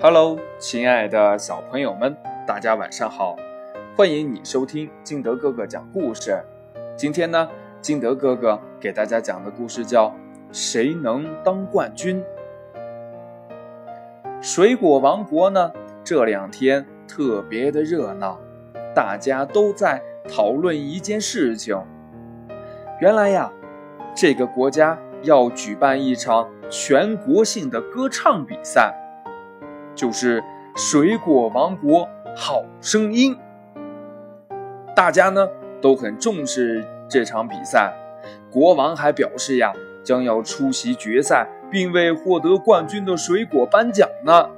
Hello，亲爱的小朋友们，大家晚上好！欢迎你收听金德哥哥讲故事。今天呢，金德哥哥给大家讲的故事叫《谁能当冠军》。水果王国呢，这两天特别的热闹，大家都在讨论一件事情。原来呀，这个国家要举办一场全国性的歌唱比赛。就是水果王国好声音，大家呢都很重视这场比赛。国王还表示呀，将要出席决赛，并为获得冠军的水果颁奖呢。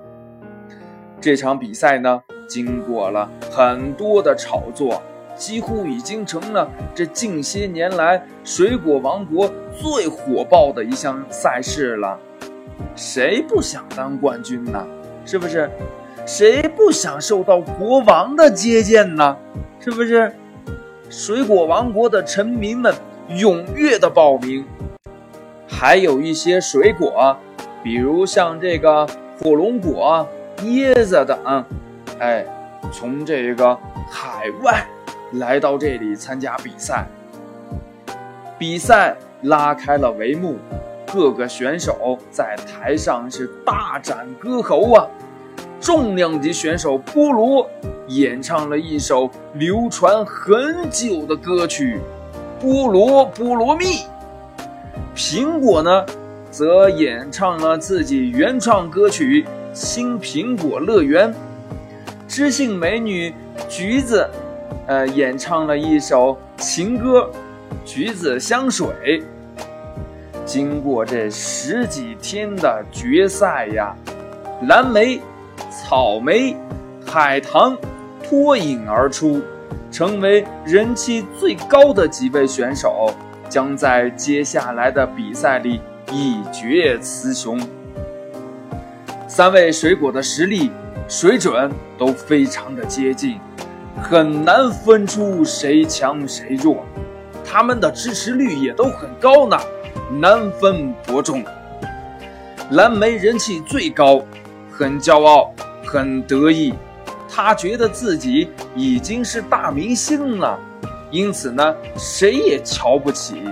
这场比赛呢，经过了很多的炒作，几乎已经成了这近些年来水果王国最火爆的一项赛事了。谁不想当冠军呢？是不是？谁不想受到国王的接见呢？是不是？水果王国的臣民们踊跃的报名，还有一些水果，比如像这个火龙果、椰子等，哎，从这个海外来到这里参加比赛。比赛拉开了帷幕。各个选手在台上是大展歌喉啊！重量级选手菠萝演唱了一首流传很久的歌曲《菠萝菠萝蜜》，苹果呢则演唱了自己原创歌曲《青苹果乐园》，知性美女橘子呃演唱了一首情歌《橘子香水》。经过这十几天的决赛呀，蓝莓、草莓、海棠脱颖而出，成为人气最高的几位选手，将在接下来的比赛里一决雌雄。三位水果的实力水准都非常的接近，很难分出谁强谁弱，他们的支持率也都很高呢。难分伯仲，蓝莓人气最高，很骄傲，很得意。他觉得自己已经是大明星了，因此呢，谁也瞧不起。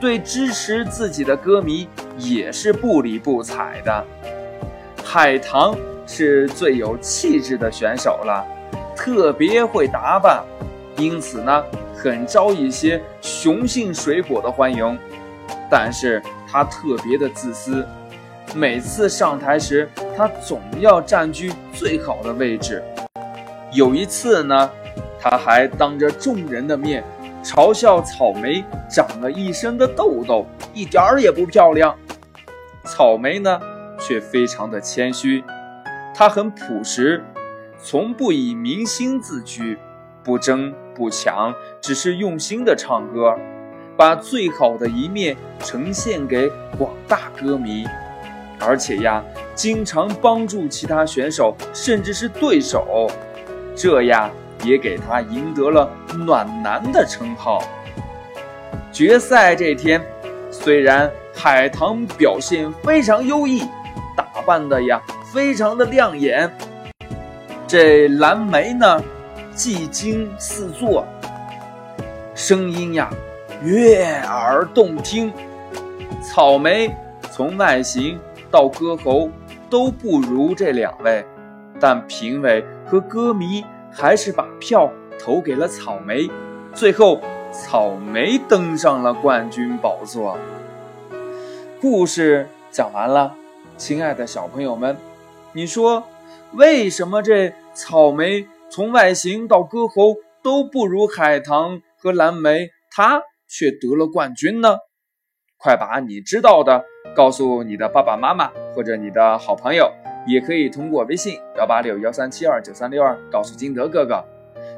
对支持自己的歌迷也是不理不睬的。海棠是最有气质的选手了，特别会打扮，因此呢，很招一些雄性水果的欢迎。但是他特别的自私，每次上台时，他总要占据最好的位置。有一次呢，他还当着众人的面嘲笑草莓长了一身的痘痘，一点儿也不漂亮。草莓呢，却非常的谦虚，他很朴实，从不以明星自居，不争不抢，只是用心的唱歌。把最好的一面呈现给广大歌迷，而且呀，经常帮助其他选手，甚至是对手，这样也给他赢得了暖男的称号。决赛这天，虽然海棠表现非常优异，打扮的呀非常的亮眼，这蓝莓呢，技惊四座，声音呀。悦耳动听，草莓从外形到歌喉都不如这两位，但评委和歌迷还是把票投给了草莓，最后草莓登上了冠军宝座。故事讲完了，亲爱的小朋友们，你说为什么这草莓从外形到歌喉都不如海棠和蓝莓？它？却得了冠军呢！快把你知道的告诉你的爸爸妈妈或者你的好朋友，也可以通过微信幺八六幺三七二九三六二告诉金德哥哥。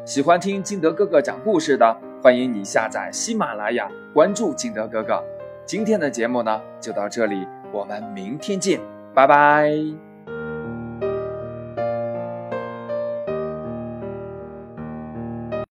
喜欢听金德哥哥讲故事的，欢迎你下载喜马拉雅，关注金德哥哥。今天的节目呢就到这里，我们明天见，拜拜。